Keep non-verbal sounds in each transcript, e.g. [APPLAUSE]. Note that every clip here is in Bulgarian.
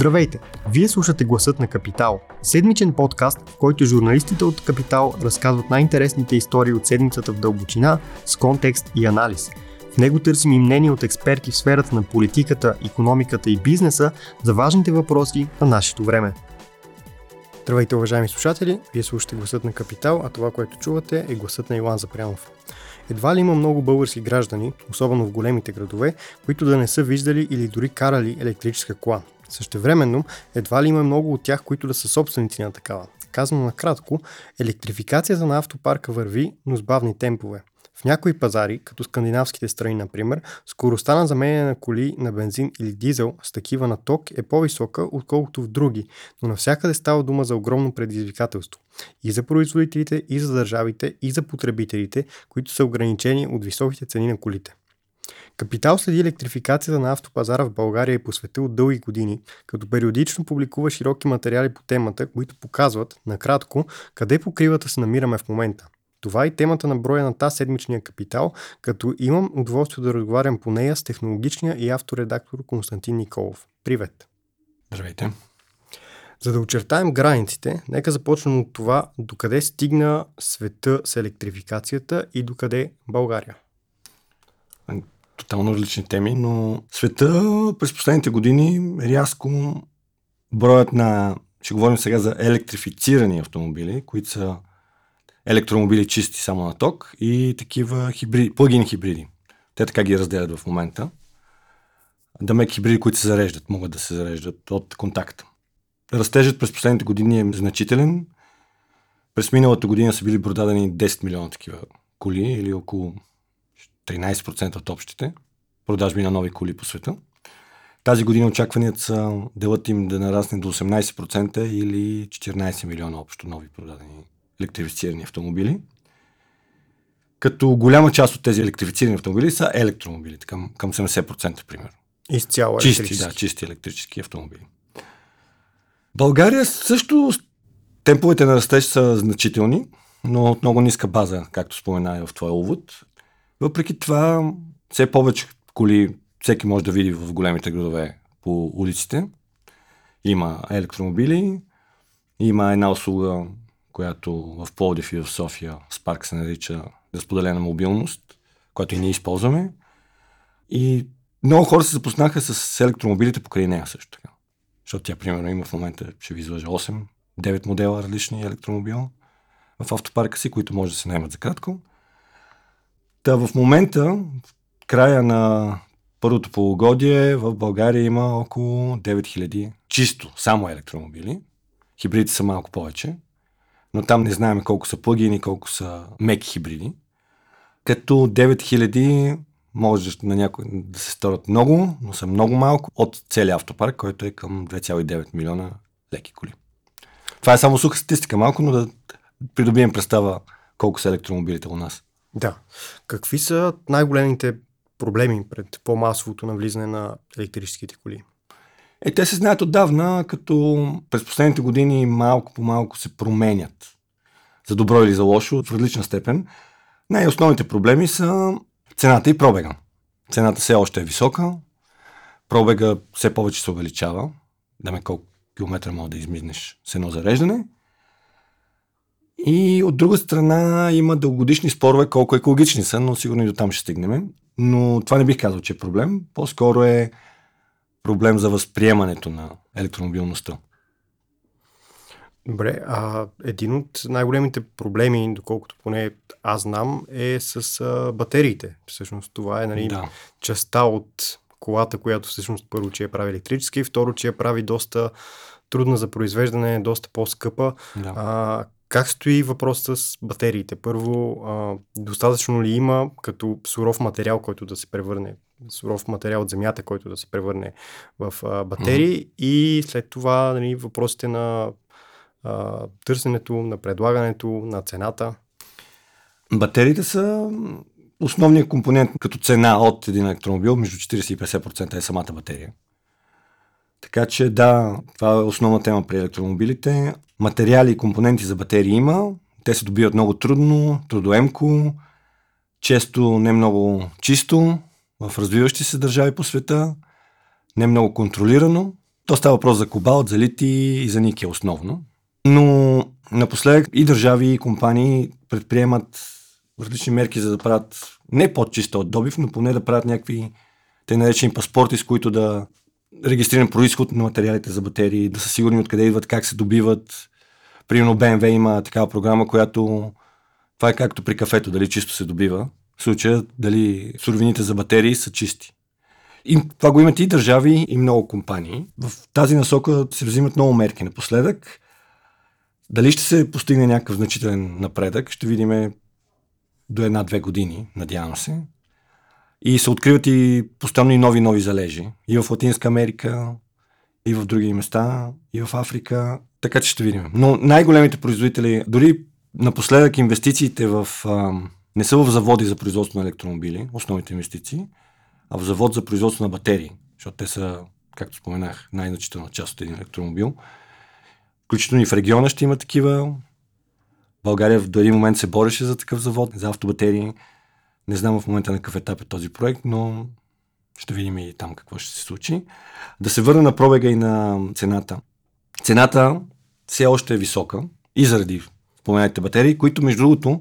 Здравейте! Вие слушате Гласът на Капитал, седмичен подкаст, в който журналистите от Капитал разказват най-интересните истории от седмицата в дълбочина, с контекст и анализ. В него търсим и мнение от експерти в сферата на политиката, економиката и бизнеса за важните въпроси на нашето време. Здравейте, уважаеми слушатели! Вие слушате Гласът на Капитал, а това, което чувате е гласът на Илан Запрянов. Едва ли има много български граждани, особено в големите градове, които да не са виждали или дори карали електрическа кола. Същевременно, едва ли има много от тях, които да са собственици на такава. Казано накратко, електрификацията на автопарка върви, но с бавни темпове. В някои пазари, като скандинавските страни, например, скоростта на заменяне на коли на бензин или дизел с такива на ток е по-висока, отколкото в други, но навсякъде става дума за огромно предизвикателство. И за производителите, и за държавите, и за потребителите, които са ограничени от високите цени на колите. Капитал следи електрификацията на автопазара в България и по света от дълги години, като периодично публикува широки материали по темата, които показват, накратко, къде по кривата се намираме в момента. Това е темата на броя на тази седмичния капитал, като имам удоволствие да разговарям по нея с технологичния и авторедактор Константин Николов. Привет! Здравейте! За да очертаем границите, нека започнем от това докъде стигна света с електрификацията и докъде България тотално различни теми, но света през последните години рязко броят на, ще говорим сега за електрифицирани автомобили, които са електромобили чисти само на ток и такива хибриди, плагин хибриди. Те така ги разделят в момента. Дамек хибриди, които се зареждат, могат да се зареждат от контакта. Растежът през последните години е значителен. През миналата година са били продадени 10 милиона такива коли или около 13% от общите продажби на нови коли по света. Тази година очакванията са делът им да нарасне до 18% или 14 милиона общо нови продадени електрифицирани автомобили. Като голяма част от тези електрифицирани автомобили са електромобили, към, към 70% примерно. Изцяло чисти, да, чисти електрически автомобили. България също темповете на растеж са значителни, но от много ниска база, както спомена в твоя увод. Въпреки това, все повече коли всеки може да види в големите градове по улиците. Има електромобили, има една услуга, която в Плодив и в София Спарк се нарича за споделена мобилност, която и ние използваме. И много хора се запознаха с електромобилите покрай нея също така. Защото тя, примерно, има в момента, ще ви излъжа 8, 9 модела различни електромобила в автопарка си, които може да се наймат за кратко. Та в момента, в края на първото полугодие, в България има около 9000 чисто, само електромобили. Хибридите са малко повече, но там не знаем колко са плъгини, колко са меки хибриди. Като 9000 може на някой да се сторят много, но са много малко от целия автопарк, който е към 2,9 милиона леки коли. Това е само суха статистика малко, но да придобием представа колко са електромобилите у нас. Да. Какви са най-големите проблеми пред по-масовото навлизане на електрическите коли? Е, те се знаят отдавна, като през последните години малко по малко се променят. За добро или за лошо, в различна степен. Най-основните проблеми са цената и пробега. Цената все още е висока, пробега все повече се увеличава. Даме колко километра може да измизнеш с едно зареждане – и от друга страна има дългогодишни спорове колко екологични са, но сигурно и до там ще стигнем. Но това не бих казал, че е проблем. По-скоро е проблем за възприемането на електромобилността. Добре, а един от най-големите проблеми, доколкото поне аз знам, е с а, батериите. Всъщност това е нали, да. частта от колата, която всъщност първо, че я прави електрически, второ, че я прави доста трудна за произвеждане, доста по-скъпа. Да. А, как стои въпросът с батериите? Първо, а, достатъчно ли има като суров материал, който да се превърне, суров материал от земята, който да се превърне в а, батерии mm-hmm. и след това нали, въпросите на а, търсенето, на предлагането, на цената? Батериите са основният компонент като цена от един електромобил, между 40 и 50% е самата батерия. Така че да, това е основна тема при електромобилите. Материали и компоненти за батерии има. Те се добиват много трудно, трудоемко, често не много чисто, в развиващи се държави по света, не много контролирано. То става въпрос за кобалт, за лити и за никел основно. Но напоследък и държави, и компании предприемат различни мерки, за да правят не по-чиста от добив, но поне да правят някакви те наречени паспорти, с които да регистриран происход на материалите за батерии, да са сигурни откъде идват, как се добиват. Примерно BMW има такава програма, която това е както при кафето, дали чисто се добива. В случая дали суровините за батерии са чисти. И това го имат и държави, и много компании. В тази насока се взимат много мерки напоследък. Дали ще се постигне някакъв значителен напредък, ще видим до една-две години, надявам се. И се откриват и постоянно и нови нови залежи. И в Латинска Америка, и в други места, и в Африка. Така че ще видим. Но най-големите производители, дори напоследък инвестициите в, а, не са в заводи за производство на електромобили, основните инвестиции, а в завод за производство на батерии, защото те са, както споменах, най-значителна част от един електромобил. Включително и в региона ще има такива. България в един момент се бореше за такъв завод, за автобатерии. Не знам в момента на какъв етап е този проект, но ще видим и там какво ще се случи. Да се върна на пробега и на цената. Цената все още е висока и заради споменатите батерии, които между другото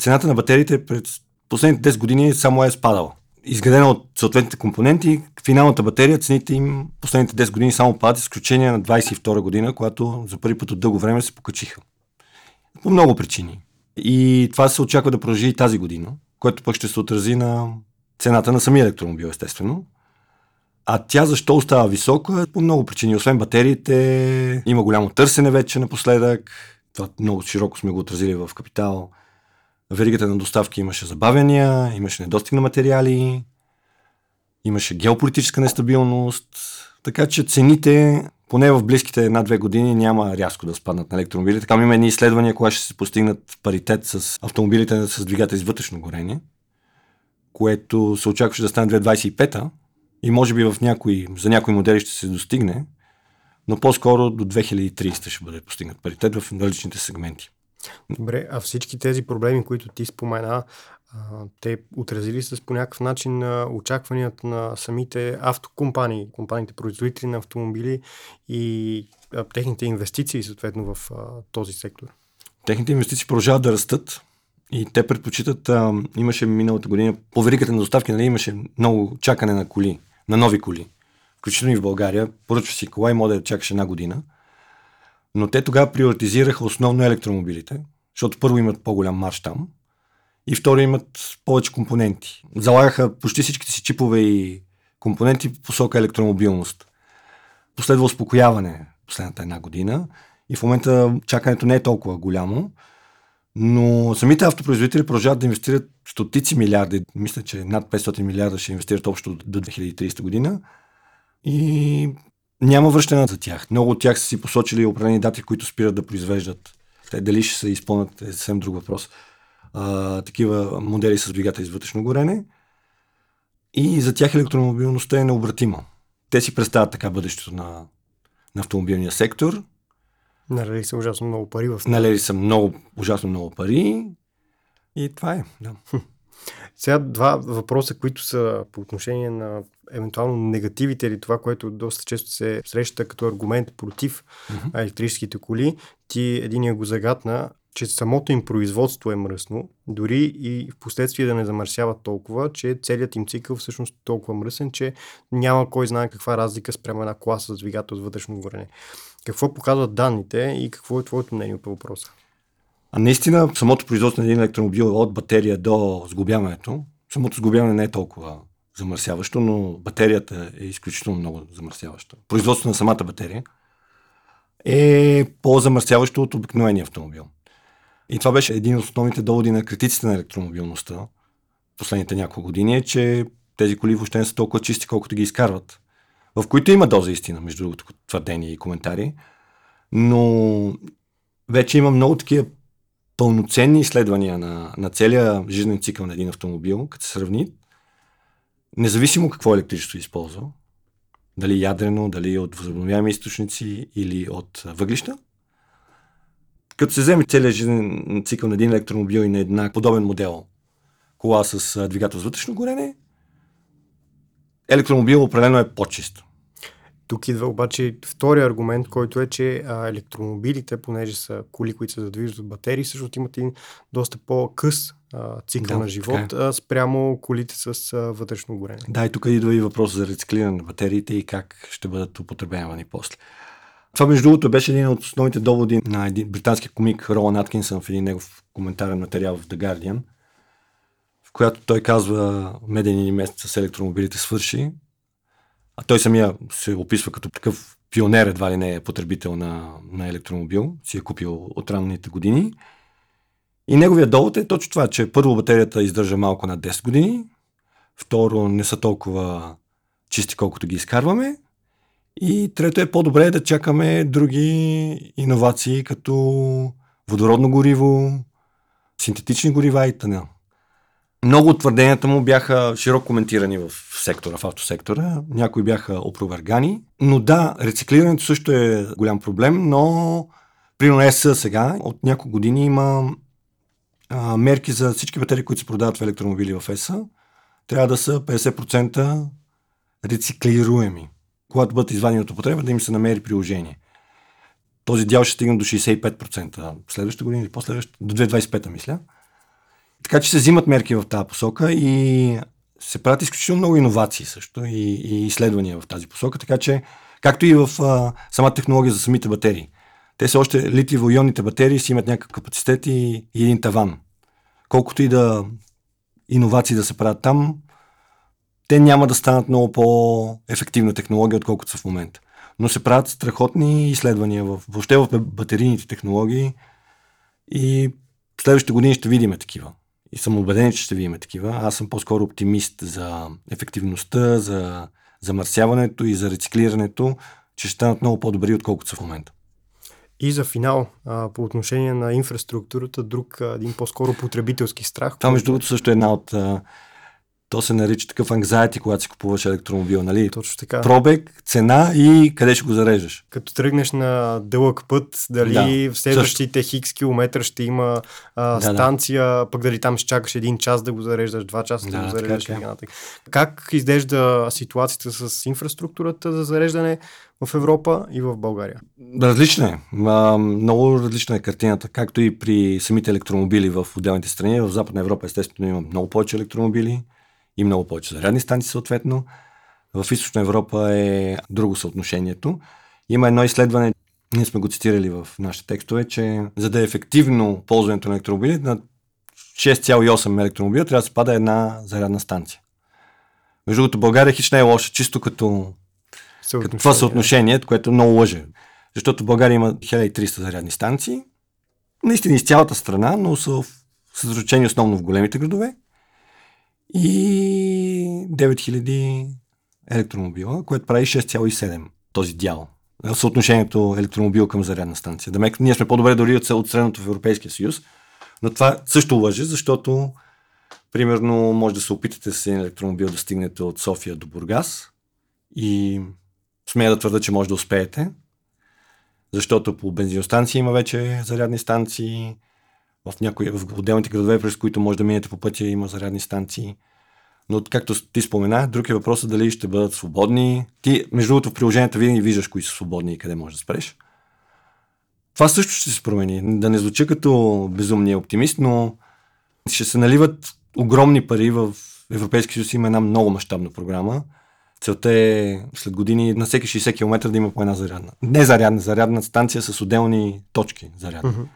цената на батериите през последните 10 години само е спадала. Изградена от съответните компоненти, финалната батерия, цените им последните 10 години само падат, изключение на 22 година, когато за първи път от дълго време се покачиха. По много причини. И това се очаква да продължи и тази година, което пък ще се отрази на цената на самия електромобил, естествено. А тя защо остава висока? По много причини. Освен батериите, има голямо търсене вече напоследък. Това много широко сме го отразили в Капитал. Веригата на доставки имаше забавяния, имаше недостиг на материали, имаше геополитическа нестабилност. Така че цените поне в близките една-две години няма рязко да спаднат на електромобили. Така има едни изследвания, кога ще се постигнат паритет с автомобилите с двигатели с вътрешно горение, което се очакваше да стане 2025-та и може би в някои, за някои модели ще се достигне, но по-скоро до 2300 ще бъде постигнат паритет в различните сегменти. Добре, а всички тези проблеми, които ти спомена, те отразили с по някакъв начин на очакванията на самите автокомпании, компаниите производители на автомобили и а, техните инвестиции съответно в а, този сектор? Техните инвестиции продължават да растат и те предпочитат, а, имаше миналата година, по веригата на доставки, нали, имаше много чакане на коли, на нови коли. Включително и в България, поръчва си кола и може да чакаш една година. Но те тогава приоритизираха основно електромобилите, защото първо имат по-голям марш там, и второ имат повече компоненти. Залагаха почти всичките си чипове и компоненти в посока електромобилност. Последва успокояване последната една година и в момента чакането не е толкова голямо, но самите автопроизводители продължават да инвестират стотици милиарди, мисля, че над 500 милиарда ще инвестират общо до 2030 година и няма връщане за тях. Много от тях са си посочили определени дати, които спират да произвеждат. Те дали ще се изпълнят е съвсем друг въпрос а, такива модели с двигатели с вътрешно горене. И за тях електромобилността е необратима. Те си представят така бъдещето на, на автомобилния сектор. Налели са ужасно много пари в Налели са много, ужасно много пари. И това е. Да. [LAUGHS] Сега два въпроса, които са по отношение на евентуално негативите или това, което доста често се среща като аргумент против mm-hmm. електрическите коли. Ти единия го загадна че самото им производство е мръсно, дори и в последствие да не замърсяват толкова, че целият им цикъл всъщност е толкова мръсен, че няма кой знае каква разлика спрямо една класа с двигател с вътрешно горене. Какво показват данните и какво е твоето мнение по въпроса? А наистина, самото производство на един електромобил от батерия до сгубяването, самото сгубяване не е толкова замърсяващо, но батерията е изключително много замърсяваща. Производството на самата батерия е по-замърсяващо от обикновения автомобил. И това беше един от основните доводи на критиците на електромобилността последните няколко години, е, че тези коли въобще не са толкова чисти, колкото ги изкарват. В които има доза истина, между другото, твърдения и коментари. Но вече има много такива пълноценни изследвания на, на целия жизнен цикъл на един автомобил, като се сравни, независимо какво електричество използва, дали ядрено, дали от възобновяеми източници или от въглища, като се вземе целият жизнен цикъл на един електромобил и на една подобен модел кола с двигател с вътрешно горене, електромобил определено е по-чист. тук идва обаче втория аргумент, който е, че а, електромобилите, понеже са коли, които се задвижват от батерии, също имат един доста по-къс а, цикъл да, на живот е. спрямо колите с а, вътрешно горене. Да, и тук идва и въпрос за рециклиране на батериите и как ще бъдат употребявани после. Това, между другото, беше един от основните доводи на един британски комик Ролан Аткинсън в един негов коментарен материал в The Guardian, в която той казва меден един месец с електромобилите свърши, а той самия се описва като такъв пионер, едва ли не е потребител на, на електромобил, си е купил от ранните години. И неговия довод е точно това, че първо батерията издържа малко на 10 години, второ не са толкова чисти колкото ги изкарваме и трето е по-добре да чакаме други иновации, като водородно гориво, синтетични горива и т.н. Много от твърденията му бяха широко коментирани в сектора, в автосектора. Някои бяха опровергани. Но да, рециклирането също е голям проблем, но примерно ЕС сега от няколко години има а, мерки за всички батерии, които се продават в електромобили в ЕС. Трябва да са 50% рециклируеми когато бъдат извадени от употреба, да им се намери приложение. Този дял ще стигне до 65% следващата година или последващата, до 2025 мисля. Така че се взимат мерки в тази посока и се правят изключително много иновации също и, и изследвания в тази посока, така че както и в а, самата технология за самите батерии. Те са още литиево-ионните батерии си имат някакъв капацитет и, и един таван. Колкото и да иновации да се правят там, те няма да станат много по-ефективна технология, отколкото са в момента. Но се правят страхотни изследвания в, въобще в батерийните технологии и следващите години ще видим такива. И съм убеден, че ще видим такива. Аз съм по-скоро оптимист за ефективността, за замърсяването и за рециклирането, че ще станат много по-добри, отколкото са в момента. И за финал, а, по отношение на инфраструктурата, друг един по-скоро потребителски страх. Това, между другото, също е една от а, то се нарича такъв anxiety, когато си купуваш електромобил, нали? Точно така. Пробег, цена и къде ще го зареждаш. Като тръгнеш на дълъг път, дали да, в следващите също. хикс километра ще има а, да, станция, да. пък дали там ще чакаш един час да го зареждаш, два часа да, да го зареждаш. Така, така. Как изглежда ситуацията с инфраструктурата за зареждане в Европа и в България? Различна е. Много различна е картината, както и при самите електромобили в отделните страни. В Западна Европа естествено има много повече електромобили и много повече зарядни станции съответно. В Източна Европа е друго съотношението. Има едно изследване, ние сме го цитирали в нашите текстове, че за да е ефективно ползването на електромобили, на 6,8 електромобила трябва да се пада една зарядна станция. Между другото, България хич не е лоша, чисто като, като това съотношение, което много лъже. Защото България има 1300 зарядни станции, наистина из цялата страна, но са съсредоточени основно в големите градове и 9000 електромобила, което прави 6,7 този дял. Съотношението електромобил към зарядна станция. Да ние сме по-добре дори от, от средното в Европейския съюз, но това също лъжи, защото примерно може да се опитате с един електромобил да стигнете от София до Бургас и смея да твърда, че може да успеете, защото по бензиностанции има вече зарядни станции, в някои, в отделните градове, през които може да минете по пътя, има зарядни станции. Но, както ти спомена, друг е въпросът дали ще бъдат свободни. Ти, между другото, в приложението винаги виждаш кои са свободни и къде може да спреш. Това също ще се промени. Да не звуча като безумния оптимист, но ще се наливат огромни пари в Европейския съюз. Има една много мащабна програма. Целта е след години на всеки 60 км да има по една зарядна. Не зарядна, зарядна станция с отделни точки зарядна. Uh-huh.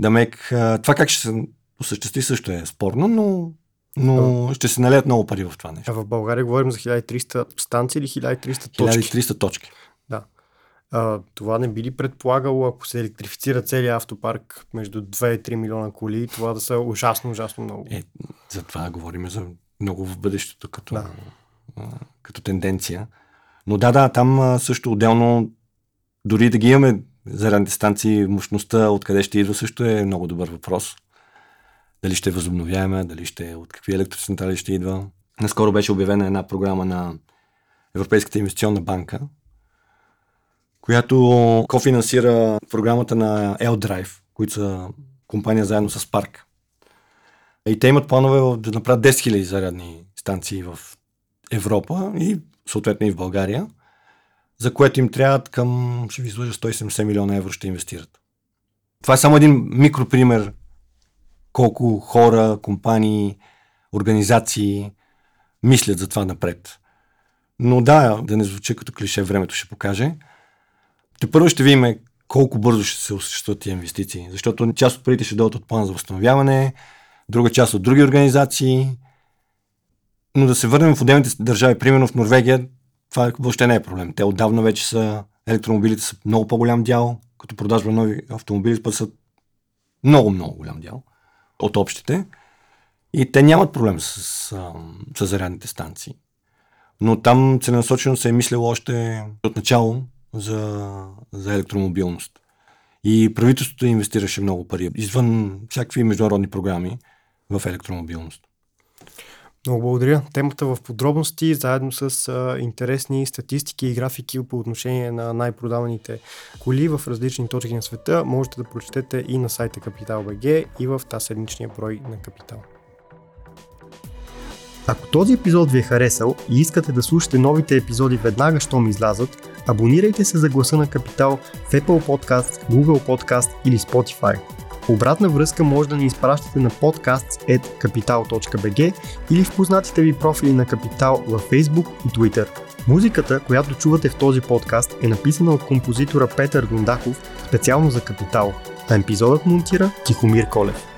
Дамек, това как ще се осъществи също е спорно, но, но ще се налеят много пари в това нещо. А в България говорим за 1300 станции или 1300 точки? 1300 точки. Да. А, това не би ли предполагало, ако се електрифицира целият автопарк между 2 и 3 милиона коли, това да са ужасно, ужасно много? Е, за това говорим за много в бъдещето като, да. като тенденция. Но да, да, там също отделно, дори да ги имаме зарядните станции, мощността откъде ще идва също е много добър въпрос. Дали ще възобновяеме, дали ще от какви електроцентрали ще идва. Наскоро беше обявена една програма на Европейската инвестиционна банка, която кофинансира програмата на L-Drive, които са компания заедно с Парк. И те имат планове да направят 10 000 зарядни станции в Европа и съответно и в България. За което им трябват към, ще ви излъжа, 170 милиона евро ще инвестират. Това е само един микропример колко хора, компании, организации мислят за това напред. Но да, да не звучи като клише, времето ще покаже. Те първо ще видим колко бързо ще се осъществят тия инвестиции. Защото част от парите ще дойдат от план за възстановяване, друга част от други организации. Но да се върнем в отделните държави, примерно в Норвегия, това въобще не е проблем. Те отдавна вече са, електромобилите са много по-голям дял, като продажба нови автомобили път са много, много голям дял от общите. И те нямат проблем с, с, с зарядните станции. Но там целенасочено се е мислило още от начало за, за електромобилност. И правителството инвестираше много пари, извън всякакви международни програми в електромобилност. Много благодаря. Темата в подробности, заедно с а, интересни статистики и графики по отношение на най-продаваните коли в различни точки на света, можете да прочетете и на сайта Capital.bg и в тази седмичния брой на Капитал. Ако този епизод ви е харесал и искате да слушате новите епизоди веднага, щом излязат, абонирайте се за гласа на Капитал в Apple Podcast, Google Podcast или Spotify. Обратна връзка може да ни изпращате на podcast.capital.bg или в познатите ви профили на Капитал във Facebook и Twitter. Музиката, която чувате в този подкаст е написана от композитора Петър Дундаков специално за Капитал, а епизодът монтира Тихомир Колев.